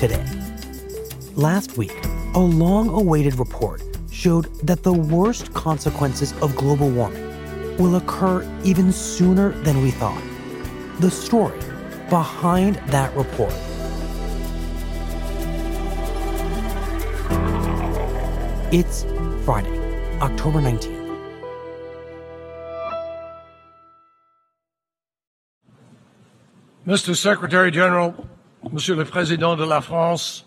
Today. Last week, a long awaited report showed that the worst consequences of global warming will occur even sooner than we thought. The story behind that report. It's Friday, October 19th. Mr. Secretary General, Monsieur le Président de la France,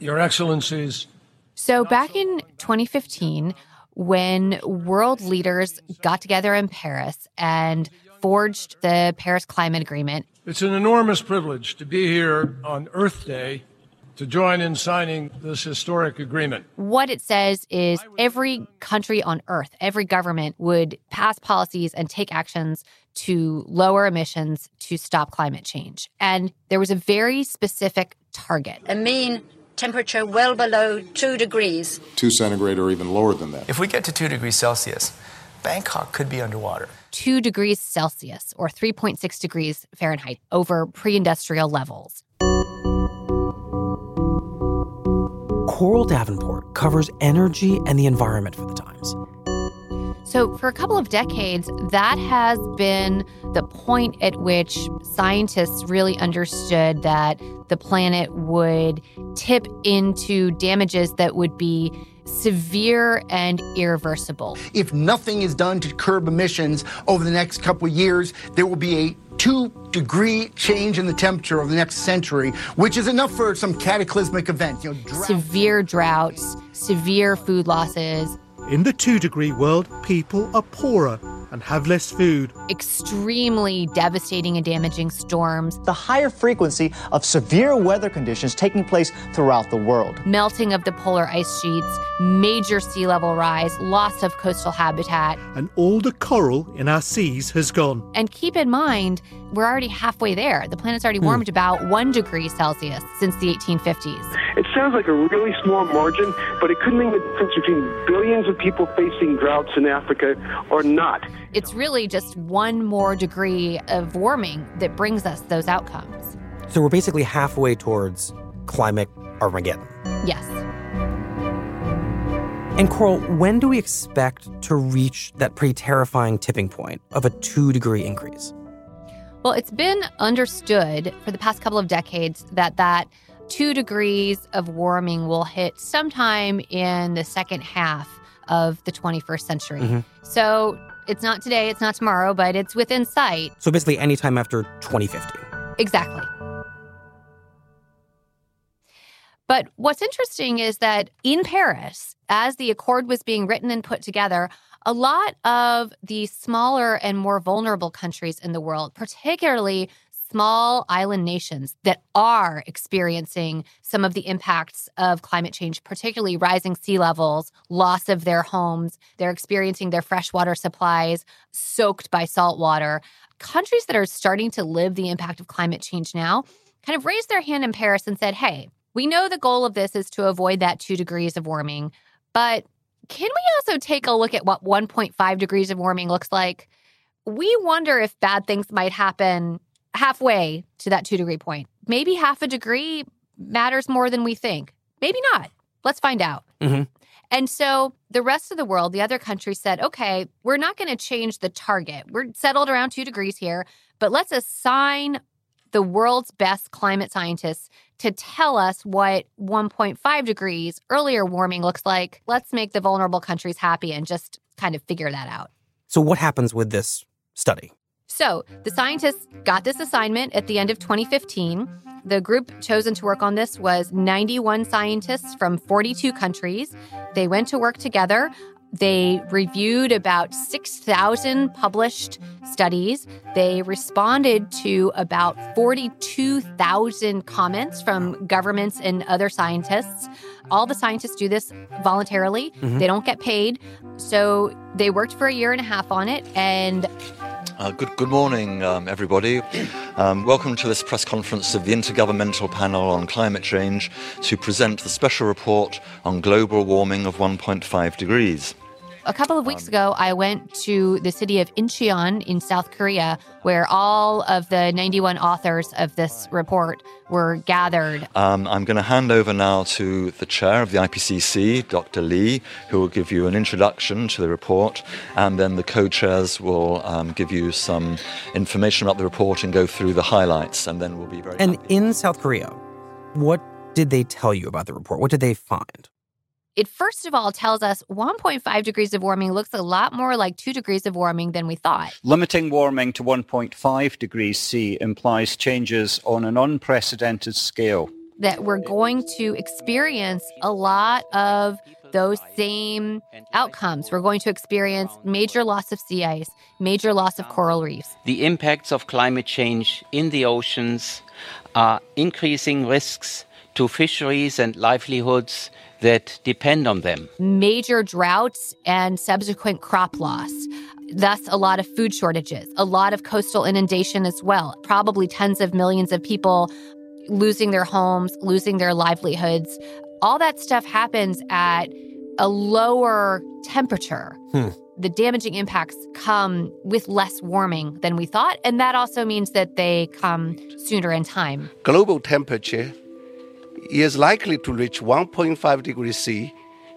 Your Excellencies. So, back in 2015, when world leaders got together in Paris and forged the Paris Climate Agreement, it's an enormous privilege to be here on Earth Day to join in signing this historic agreement. What it says is every country on earth, every government would pass policies and take actions to lower emissions to stop climate change. And there was a very specific target. A mean temperature well below 2 degrees. 2 centigrade or even lower than that. If we get to 2 degrees Celsius, Bangkok could be underwater. 2 degrees Celsius or 3.6 degrees Fahrenheit over pre industrial levels. Coral Davenport covers energy and the environment for the Times. So, for a couple of decades, that has been the point at which scientists really understood that the planet would tip into damages that would be severe and irreversible. If nothing is done to curb emissions over the next couple of years, there will be a two degree change in the temperature over the next century, which is enough for some cataclysmic event. You know, drought. Severe droughts, severe food losses. In the two degree world, people are poorer and have less food. Extremely devastating and damaging storms. The higher frequency of severe weather conditions taking place throughout the world. Melting of the polar ice sheets, major sea level rise, loss of coastal habitat. And all the coral in our seas has gone. And keep in mind, we're already halfway there. The planet's already warmed mm. about one degree Celsius since the 1850s. It sounds like a really small margin, but it could mean the difference between billions of people facing droughts in Africa or not. It's really just one more degree of warming that brings us those outcomes. So we're basically halfway towards climate Armageddon. Yes. And Coral, when do we expect to reach that pretty terrifying tipping point of a two degree increase? Well, it's been understood for the past couple of decades that that two degrees of warming will hit sometime in the second half of the 21st century. Mm-hmm. So it's not today, it's not tomorrow, but it's within sight. So basically, anytime after 2050. Exactly. But what's interesting is that in Paris, as the accord was being written and put together, a lot of the smaller and more vulnerable countries in the world, particularly small island nations that are experiencing some of the impacts of climate change, particularly rising sea levels, loss of their homes. They're experiencing their freshwater supplies soaked by salt water. Countries that are starting to live the impact of climate change now kind of raised their hand in Paris and said, hey, we know the goal of this is to avoid that two degrees of warming, but can we also take a look at what 1.5 degrees of warming looks like? We wonder if bad things might happen halfway to that two degree point. Maybe half a degree matters more than we think. Maybe not. Let's find out. Mm-hmm. And so the rest of the world, the other countries said, okay, we're not going to change the target. We're settled around two degrees here, but let's assign the world's best climate scientists to tell us what 1.5 degrees earlier warming looks like. Let's make the vulnerable countries happy and just kind of figure that out. So, what happens with this study? So, the scientists got this assignment at the end of 2015. The group chosen to work on this was 91 scientists from 42 countries. They went to work together. They reviewed about 6,000 published studies. They responded to about 42,000 comments from governments and other scientists. All the scientists do this voluntarily, Mhm. they don't get paid. So they worked for a year and a half on it. And Uh, good, good morning, um, everybody. Um, welcome to this press conference of the Intergovernmental Panel on Climate Change to present the special report on global warming of 1.5 degrees. A couple of weeks ago, I went to the city of Incheon in South Korea, where all of the 91 authors of this report were gathered. Um, I'm going to hand over now to the chair of the IPCC, Dr. Lee, who will give you an introduction to the report, and then the co chairs will um, give you some information about the report and go through the highlights, and then we'll be very And in South Korea, what did they tell you about the report? What did they find? It first of all tells us 1.5 degrees of warming looks a lot more like 2 degrees of warming than we thought. Limiting warming to 1.5 degrees C implies changes on an unprecedented scale. That we're going to experience a lot of those same outcomes. We're going to experience major loss of sea ice, major loss of coral reefs. The impacts of climate change in the oceans are increasing risks to fisheries and livelihoods that depend on them. major droughts and subsequent crop loss. Thus, a lot of food shortages, a lot of coastal inundation as well. Probably tens of millions of people losing their homes, losing their livelihoods. All that stuff happens at a lower temperature. Hmm. The damaging impacts come with less warming than we thought. And that also means that they come sooner in time. global temperature is likely to reach 1.5 degrees C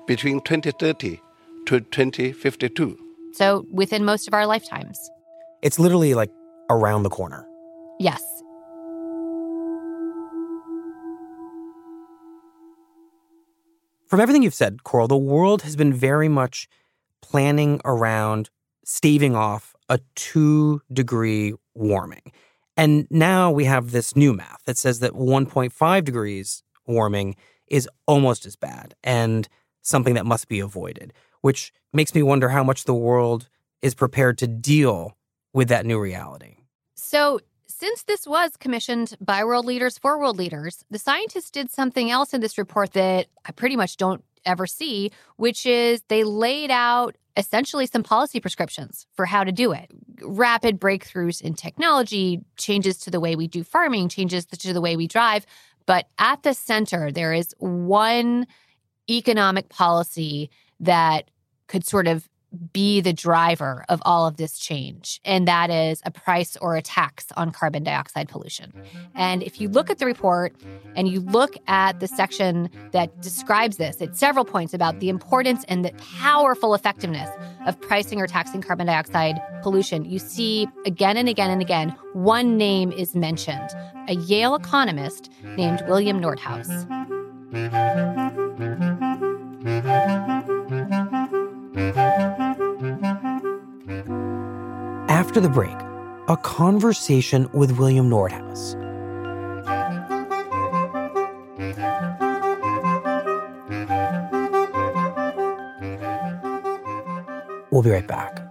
between 2030 to 2052. So, within most of our lifetimes. It's literally like around the corner. Yes. From everything you've said, Coral, the world has been very much planning around staving off a two degree warming. And now we have this new math that says that 1.5 degrees warming is almost as bad and something that must be avoided, which makes me wonder how much the world is prepared to deal with that new reality. So, since this was commissioned by world leaders for world leaders, the scientists did something else in this report that I pretty much don't ever see, which is they laid out essentially some policy prescriptions for how to do it. Rapid breakthroughs in technology, changes to the way we do farming, changes to the way we drive. But at the center, there is one economic policy that could sort of be the driver of all of this change, and that is a price or a tax on carbon dioxide pollution. And if you look at the report and you look at the section that describes this at several points about the importance and the powerful effectiveness of pricing or taxing carbon dioxide pollution, you see again and again and again one name is mentioned a Yale economist named William Nordhaus. After the break, a conversation with William Nordhaus. We'll be right back.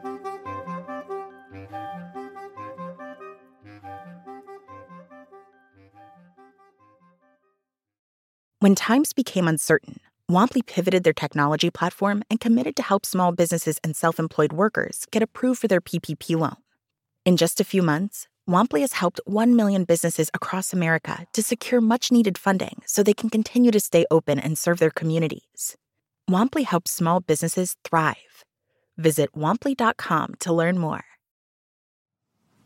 When times became uncertain, Womply pivoted their technology platform and committed to help small businesses and self employed workers get approved for their PPP loan. In just a few months, Womply has helped 1 million businesses across America to secure much needed funding so they can continue to stay open and serve their communities. Womply helps small businesses thrive. Visit womply.com to learn more.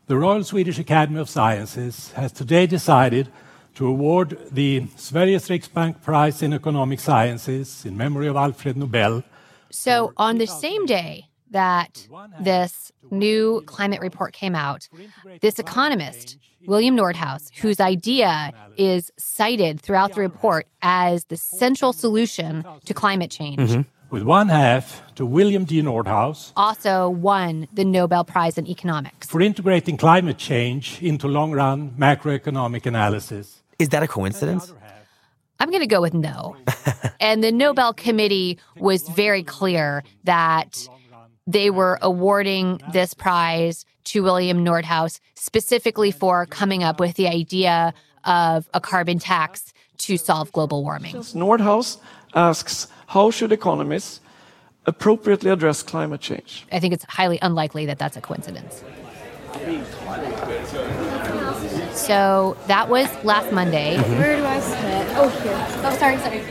The Royal Swedish Academy of Sciences has today decided to award the Sveriges Riksbank Prize in Economic Sciences in memory of Alfred Nobel. So, on the same day that this new climate report came out, this economist, William Nordhaus, whose idea is cited throughout the report as the central solution to climate change. Mm-hmm. With one half to William D. Nordhaus. Also won the Nobel Prize in Economics. For integrating climate change into long run macroeconomic analysis. Is that a coincidence? I'm going to go with no. and the Nobel Committee was very clear that they were awarding this prize to William Nordhaus specifically for coming up with the idea of a carbon tax to solve global warming. Nordhaus asks how should economists appropriately address climate change? I think it's highly unlikely that that's a coincidence. So that was last Monday. Mm-hmm. Where do I sit? Oh, here. Oh, sorry, sorry.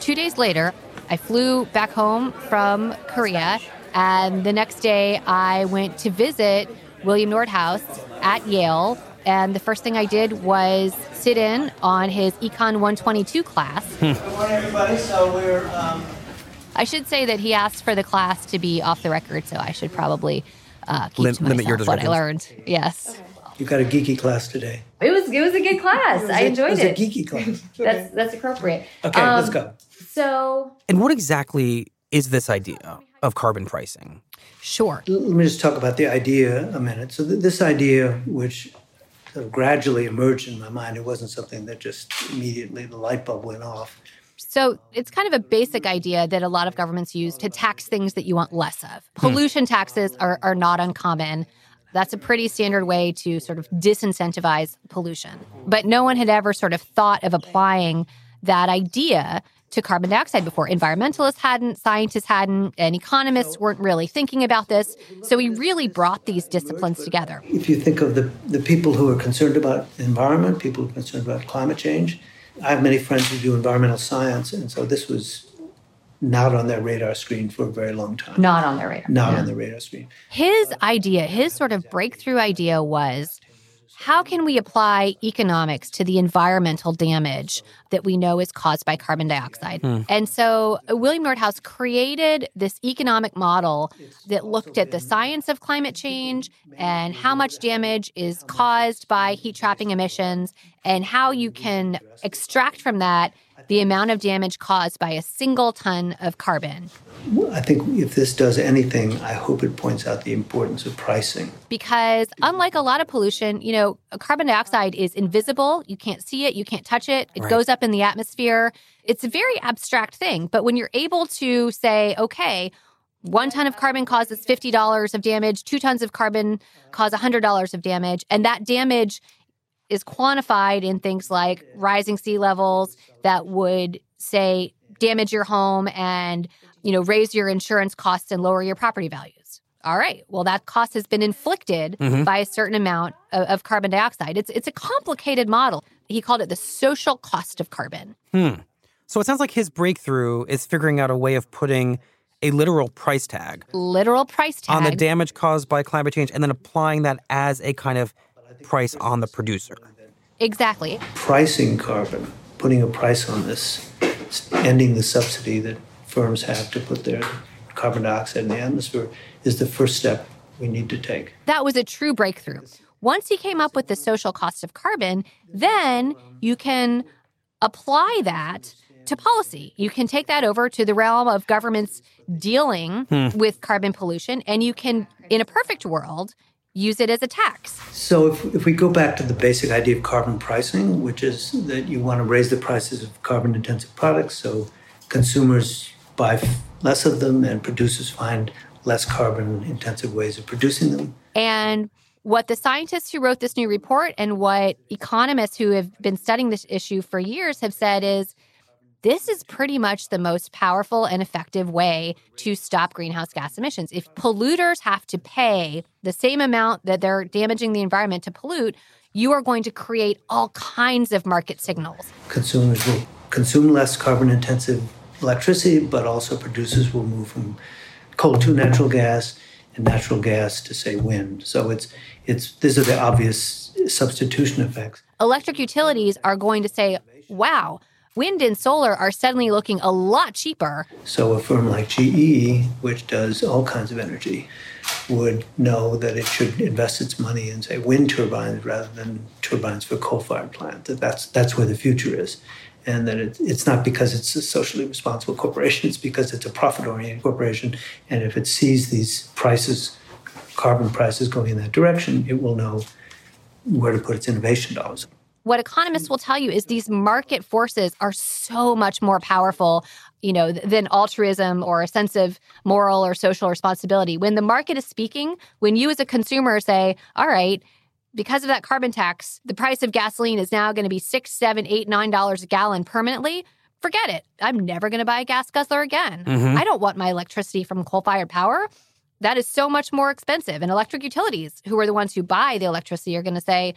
Two days later, I flew back home from Korea, and the next day I went to visit William Nordhaus at Yale. And the first thing I did was sit in on his Econ 122 class. Good morning, everybody. So we're. Um... I should say that he asked for the class to be off the record, so I should probably uh, keep Lim- to myself limit your what I learned. Yes. You got a geeky class today. It was it was a good class. was I a- enjoyed it was it. a geeky class. That's that's appropriate. Okay, let's Um, go. So And what exactly is this idea of carbon pricing? Sure. Let me just talk about the idea a minute. So th- this idea, which sort of gradually emerged in my mind, it wasn't something that just immediately the light bulb went off. So it's kind of a basic idea that a lot of governments use to tax things that you want less of. Pollution taxes are, are not uncommon. That's a pretty standard way to sort of disincentivize pollution. But no one had ever sort of thought of applying that idea to carbon dioxide before. Environmentalists hadn't, scientists hadn't, and economists weren't really thinking about this. So we really brought these disciplines together. If you think of the, the people who are concerned about the environment, people who are concerned about climate change, I have many friends who do environmental science, and so this was not on their radar screen for a very long time. not on their radar. Not on the radar screen. His idea, his sort of breakthrough idea was how can we apply economics to the environmental damage that we know is caused by carbon dioxide? Hmm. And so uh, William Nordhaus created this economic model that looked at the science of climate change and how much damage is caused by heat trapping emissions and how you can extract from that the amount of damage caused by a single ton of carbon. I think if this does anything, I hope it points out the importance of pricing. because unlike a lot of pollution, you know, carbon dioxide is invisible. You can't see it, you can't touch it. It Right. goes up in the atmosphere. It's a very abstract thing. But when you're able to say, okay, one ton of carbon causes $50 of damage, two tons of carbon cause $100 of damage, and that damage is quantified in things like rising sea levels that would say damage your home and you know raise your insurance costs and lower your property values. All right. Well that cost has been inflicted Mhm. by a certain amount of, of carbon dioxide. It's it's a complicated model. He called it the social cost of carbon. Hmm. So it sounds like his breakthrough is figuring out a way of putting a literal price tag literal price tag on the damage caused by climate change and then applying that as a kind of price on the producer. exactly Pricing carbon, putting a price on this, ending the subsidy that firms have to put their carbon dioxide in the atmosphere is the first step we need to take. that was a true breakthrough. Once he came up with the social cost of carbon, then you can apply that to policy. You can take that over to the realm of governments dealing Hmm. with carbon pollution, and you can, in a perfect world, use it as a tax. So if, if we go back to the basic idea of carbon pricing, which is that you want to raise the prices of carbon intensive products so consumers buy less of them and producers find less carbon intensive ways of producing them. And what the scientists who wrote this new report and what economists who have been studying this issue for years have said is this is pretty much the most powerful and effective way to stop greenhouse gas emissions. If polluters have to pay the same amount that they're damaging the environment to pollute, you are going to create all kinds of market signals. Consumers will consume less carbon intensive electricity, but also producers will move from coal to natural gas and natural gas to say wind. So it's it's these are the obvious substitution effects. Electric utilities are going to say, wow, wind and solar are suddenly looking a lot cheaper. So a firm like GE, which does all kinds of energy, would know that it should invest its money in, say, wind turbines rather than turbines for coal-fired plants. That that's that's where the future is, and that it, it's not because it's a socially responsible corporation; it's because it's a profit-oriented corporation. And if it sees these prices, carbon prices going in that direction, it will know where to put its innovation dollars. What economists will tell you is these market forces are so much more powerful, you know, than altruism or a sense of moral or social responsibility. When the market is speaking, when you as a consumer say, "All right," because of that carbon tax, the price of gasoline is now going to be six, seven, eight, nine dollars a gallon permanently. Forget it. I'm never going to buy a gas guzzler again. Mhm. I don't want my electricity from coal fired power. That is so much more expensive. And electric utilities, who are the ones who buy the electricity, are going to say,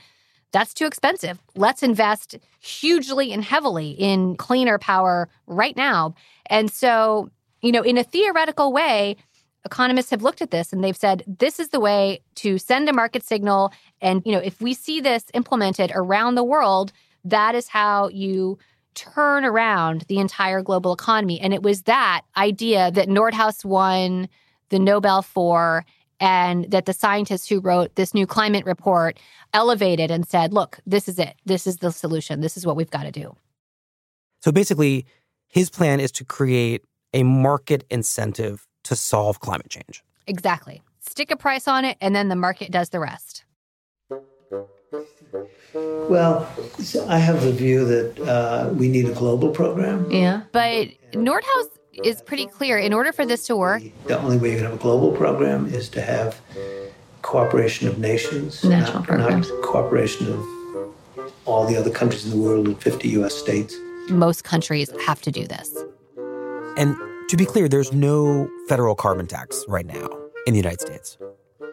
that's too expensive. Let's invest hugely and heavily in cleaner power right now. And so, you know, in a theoretical way, economists have looked at this and they've said this is the way to send a market signal. And, you know, if we see this implemented around the world, that is how you turn around the entire global economy. And it was that idea that Nordhaus won the Nobel for and that the scientists who wrote this new climate report elevated and said, look, this is it. This is the solution. This is what we've got to do. So basically, his plan is to create a market incentive to solve climate change. Exactly. Stick a price on it, and then the market does the rest. Well, I have the view that uh, we need a global program. Yeah. But Nordhaus is pretty clear. In order for this to work, The only way you can have a global program is to have cooperation of nations, National not, programs. not cooperation of all the other countries in the world and 50 U.S. states. most countries have to do this. And to be clear, there's no federal carbon tax right now in the United States.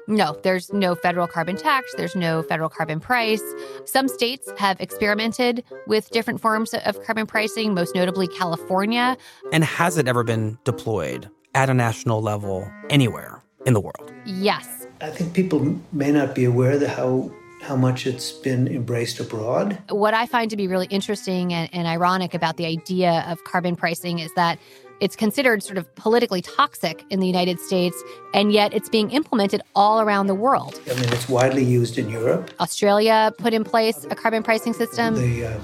No, there's no federal carbon tax. There's no federal carbon price. Some states have experimented with different forms of carbon pricing, most notably California. And has it ever been deployed at a national level anywhere in the world? Yes. I think people may not be aware that how how much it's been embraced abroad. What I find to be really interesting and, and ironic about the idea of carbon pricing is that it's considered sort of politically toxic in the United States, and yet it's being implemented all around the world. I mean, it's widely used in Europe. Australia put in place a carbon pricing system. The uh,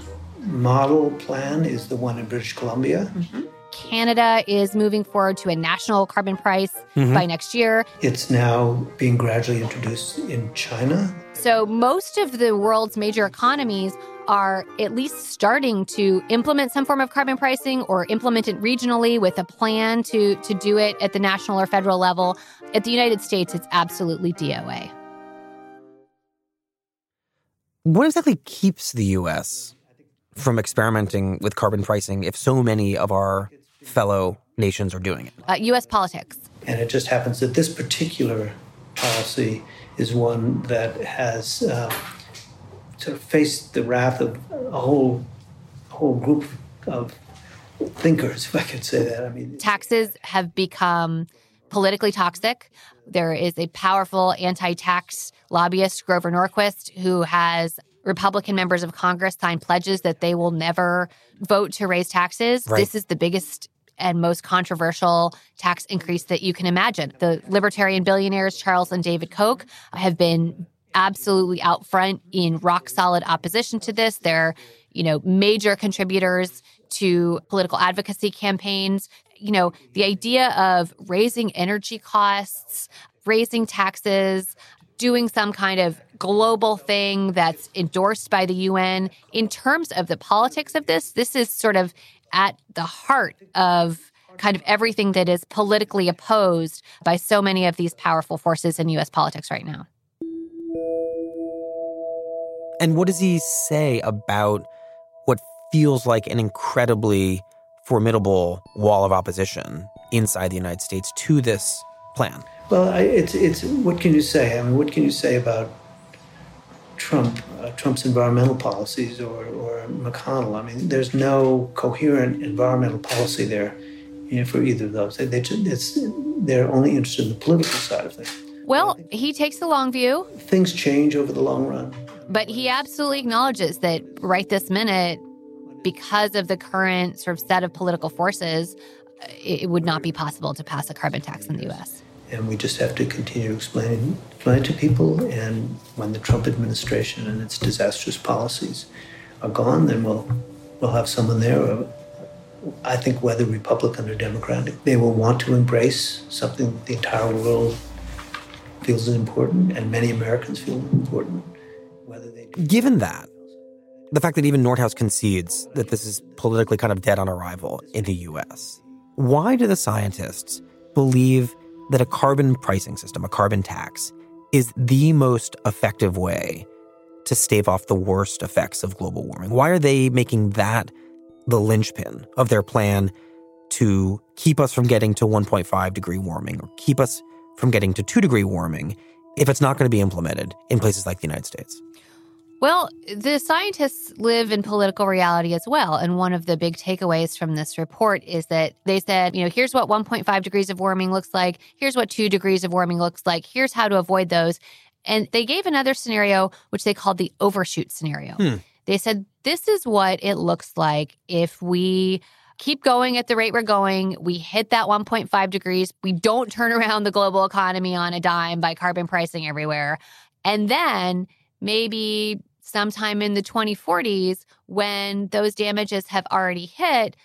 model plan is the one in British Columbia. Canada is moving forward to a national carbon price Mhm. by next year. It's now being gradually introduced in China. So, most of the world's major economies are at least starting to implement some form of carbon pricing or implement it regionally with a plan to, to do it at the national or federal level. At the United States, it's absolutely DOA. What exactly keeps the US from experimenting with carbon pricing if so many of our fellow nations are doing it? Uh, US politics. And it just happens that this particular policy is one that has uh, sort of faced the wrath of a whole, whole group of thinkers, if I could say that. I mean, Taxes have become politically toxic. There is a powerful anti tax lobbyist, Grover Norquist, who has Republican members of Congress sign pledges that they will never vote to raise taxes. Right. This is the biggest and most controversial tax increase that you can imagine. The libertarian billionaires, Charles and David Koch, have been absolutely out front in rock solid opposition to this. They're, you know, major contributors to political advocacy campaigns. You know, the idea of raising energy costs, raising taxes, doing some kind of global thing that's endorsed by the UN. In terms of the politics of this, this is sort of at the heart of kind of everything that is politically opposed by so many of these powerful forces in US politics right now. And what does he say about what feels like an incredibly formidable wall of opposition inside the United States to this plan? well, I, it's it's what can you say? I mean, what can you say about Trump, uh, Trump's environmental policies, or or McConnell? I mean, there's no coherent environmental policy there you know, for either of those. They, they it's, they're only interested in the political side of things. Well, he takes the long view. Things change over the long run. But he absolutely acknowledges that right this minute, because of the current sort of set of political forces, it would not be possible to pass a carbon tax in the US. And we just have to continue to explain, explain to people. And when the Trump administration and its disastrous policies are gone, then we'll, we'll have someone there. Uh, I think whether Republican or Democratic, they will want to embrace something the entire world feels is important and many Americans feel important. Given that, the fact that even Nordhaus concedes that this is politically kind of dead on arrival in the US, why do the scientists believe that a carbon pricing system, a carbon tax, is the most effective way to stave off the worst effects of global warming? Why are they making that the linchpin of their plan to keep us from getting to 1.5 degree warming or keep us from getting to 2 degree warming if it's not going to be implemented in places like the United States? Well, the scientists live in political reality as well. And one of the big takeaways from this report is that they said, you know, here's what 1.5 degrees of warming looks like. Here's what two degrees of warming looks like. Here's how to avoid those. And they gave another scenario, which they called the overshoot scenario. Hmm. They said, this is what it looks like if we keep going at the rate we're going. We hit that 1.5 degrees. We don't turn around the global economy on a dime by carbon pricing everywhere. And then maybe sometime in the 2040s when those damages have already hit,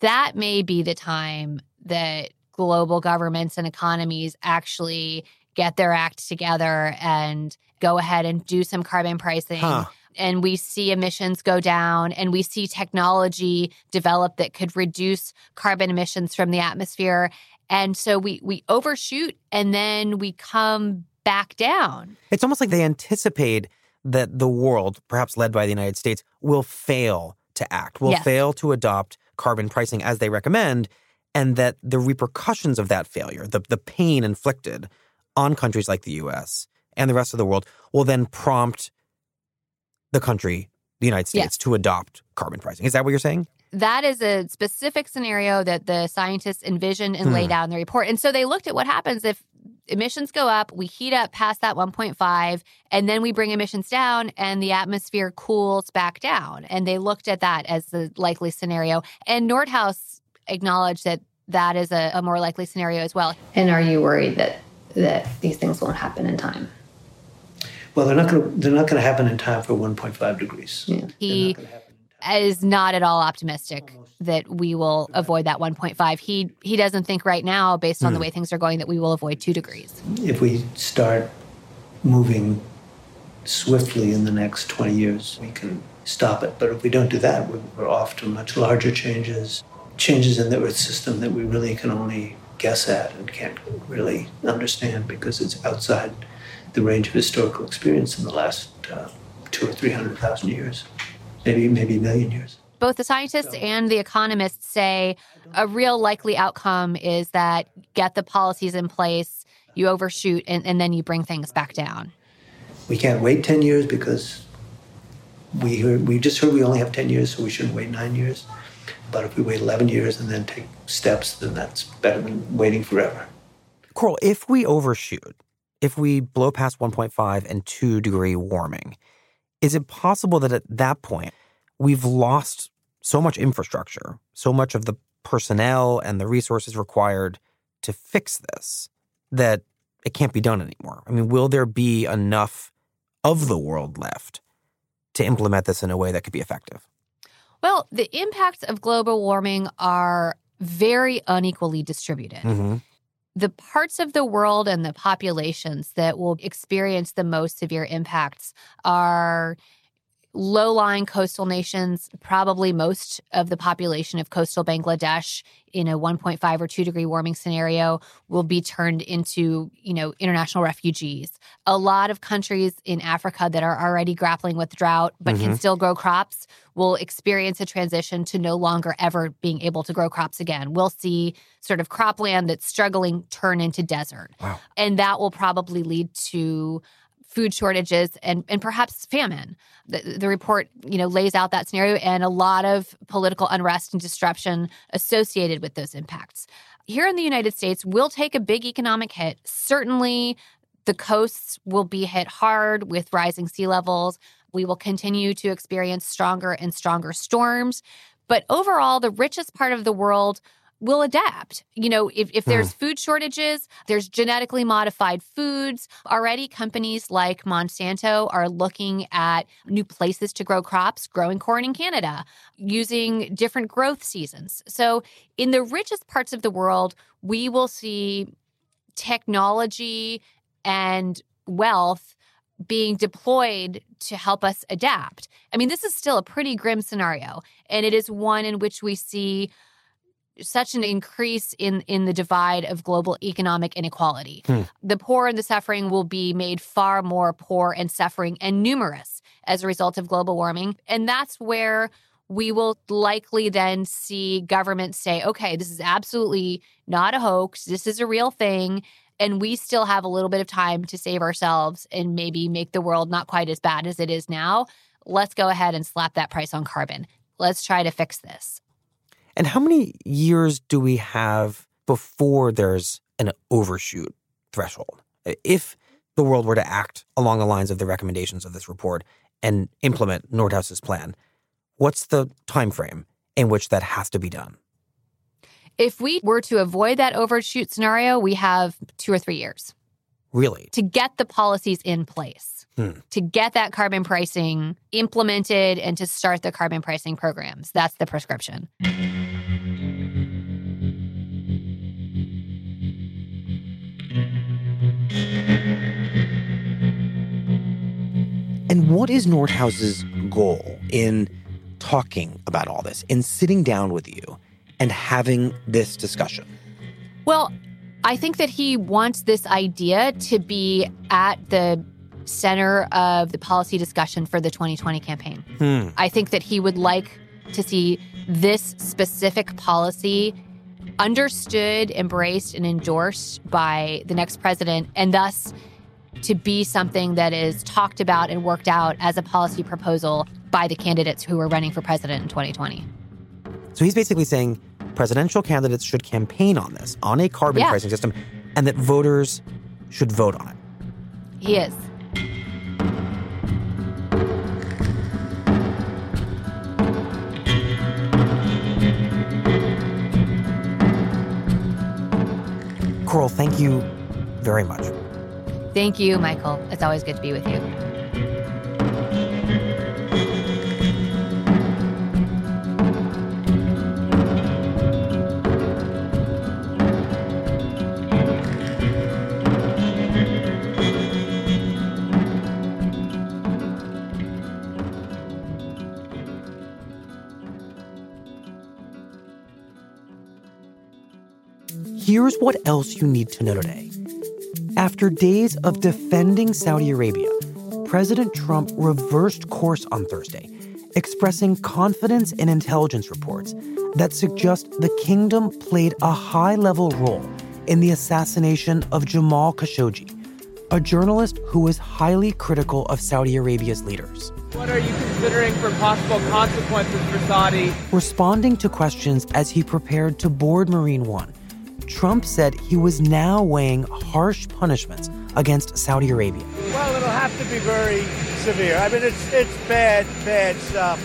that may be the time that global governments and economies actually get their act together and go ahead and do some carbon pricing. Huh. And we see emissions go down, and we see technology develop that could reduce carbon emissions from the atmosphere. And so we we overshoot, and then we come back down. It's almost like they anticipate that the world, perhaps led by the United States, will fail to act, will Yes. fail to adopt carbon pricing as they recommend, and that the repercussions of that failure, the, the pain inflicted on countries like the US and the rest of the world, will then prompt the country, the United States, Yes. to adopt carbon pricing. Is that what you're saying? that is a specific scenario that the scientists envisioned and Hmm. laid out in the report. And so they looked at what happens if emissions go up, we heat up past that 1.5, and then we bring emissions down and the atmosphere cools back down. And they looked at that as the likely scenario. And Nordhaus acknowledged that that is a, a more likely scenario as well. And are you worried that that these things won't happen in time? Well, they're not going to they're not going to happen in time for 1.5 degrees. He is not at all optimistic that we will avoid that 1.5. He he doesn't think right now, based on the Hmm. way things are going, that we will avoid two degrees. If we start moving swiftly in the next 20 years, we can stop it. But if we don't do that, we're, we're off to much larger changes, changes in the Earth system that we really can only guess at and can't really understand because it's outside the range of historical experience in the last uh, two or three hundred thousand years, maybe maybe a million years. both the scientists and the economists say a real likely outcome is that get the policies in place, you overshoot, and, and then you bring things back down. We can't wait 10 years because we heard, we just heard we only have 10 years, so we shouldn't wait nine years. But if we wait 11 years and then take steps, then that's better than waiting forever. Coral, if we overshoot, if we blow past 1.5 and 2 degree warming, is it possible that at that point we've lost so much infrastructure, so much of the personnel and the resources required to fix this that it can't be done anymore? I mean, will there be enough of the world left to implement this in a way that could be effective? Well, the impacts of global warming are very unequally distributed. Mm-hmm. The parts of the world and the populations that will experience the most severe impacts are low lying coastal nations, probably most of the population of coastal Bangladesh in a 1.5 or 2 degree warming scenario will be turned into, you know, international refugees. A lot of countries in Africa that are already grappling with drought but can Mhm. still grow crops will experience a transition to no longer ever being able to grow crops again. We'll see sort of cropland that's struggling turn into desert. Wow. And that will probably lead to food shortages and, and perhaps famine. The, the report, you know, lays out that scenario and a lot of political unrest and disruption associated with those impacts. Here in the United States, we'll take a big economic hit. Certainly, The coasts will be hit hard with rising sea levels. We will continue to experience stronger and stronger storms. But overall, the richest part of the world will adapt. You know, if, if there's Hmm. food shortages, there's genetically modified foods. Already, companies like Monsanto are looking at new places to grow crops, growing corn in Canada, using different growth seasons. So, in the richest parts of the world, we will see technology and wealth being deployed to help us adapt. I mean, this is still a pretty grim scenario, and it is one in which we see such an increase in in the divide of global economic inequality. Hmm. The poor and the suffering will be made far more poor and suffering and numerous as a result of global warming, and that's where we will likely then see governments say, okay, this is absolutely not a hoax. This is a real thing. And we still have a little bit of time to save ourselves and maybe make the world not quite as bad as it is now. Let's go ahead and slap that price on carbon. Let's try to fix this. And how many years do we have before there's an overshoot threshold? If the world were to act along the lines of the recommendations of this report and implement Nordhaus's plan, what's the time frame in which that has to be done? If we were to avoid that overshoot scenario, we have two or three years Really? to get the policies in place, Hmm. to get that carbon pricing implemented, and to start the carbon pricing programs. That's the prescription. And what is Nordhaus's goal in talking about all this, in sitting down with you and having this discussion? Well, I think that he wants this idea to be at the center of the policy discussion for the 2020 campaign. Hmm. I think that he would like to see this specific policy understood, embraced, and endorsed by the next president, and thus to be something that is talked about and worked out as a policy proposal by the candidates who are running for president in 2020. So he's basically saying presidential candidates should campaign on this, on a carbon Yeah. pricing system, and that voters should vote on it. He is. Coral, thank you very much. Thank you, Michael. It's always good to be with you. Here's what else you need to know today. After days of defending Saudi Arabia, President Trump reversed course on Thursday, expressing confidence in intelligence reports that suggest the kingdom played a high level role in the assassination of Jamal Khashoggi, a journalist who was highly critical of Saudi Arabia's leaders. What are you considering for possible consequences for Saudi? Responding to questions as he prepared to board Marine One, Trump said he was now weighing harsh punishments against Saudi Arabia. Well, it'll have to be very severe. I mean, it's it's bad, bad stuff.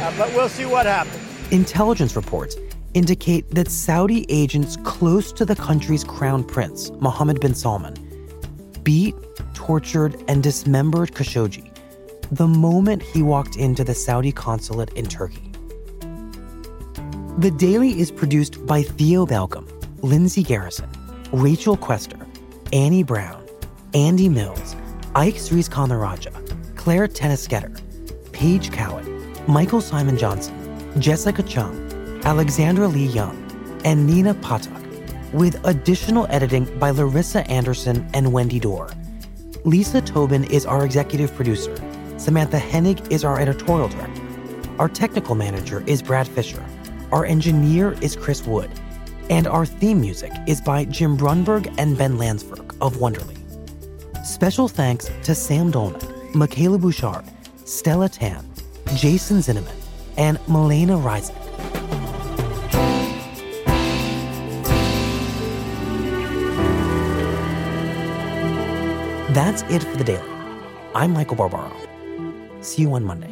Uh, but we'll see what happens. Intelligence reports indicate that Saudi agents close to the country's crown prince, Mohammed bin Salman, beat, tortured, and dismembered Khashoggi the moment he walked into the Saudi consulate in Turkey. The Daily is produced by Theo Balcomb, Lindsay Garrison, Rachel Quester, Annie Brown, Andy Mills, Ike Sries Kanaraja, Clare Toeniskoetter, Paige Cowan, Michael Simon Johnson, Jessica Chung, Alexandra Lee Young, and Neena Pathak, with additional editing by Larissa Anderson and Wendy Dorr. Lisa Tobin is our executive producer. Samantha Henig is our editorial director. Our technical manager is Brad Fisher. Our engineer is Chris Wood. And our theme music is by Jim Brunberg and Ben Landsverk of Wonderly. Special thanks to Sam Dolnick, Michaela Bouchard, Stella Tan, Jason Zinneman, and Milena Reisnick. That's it for the daily. I'm Michael Barbaro. See you on Monday.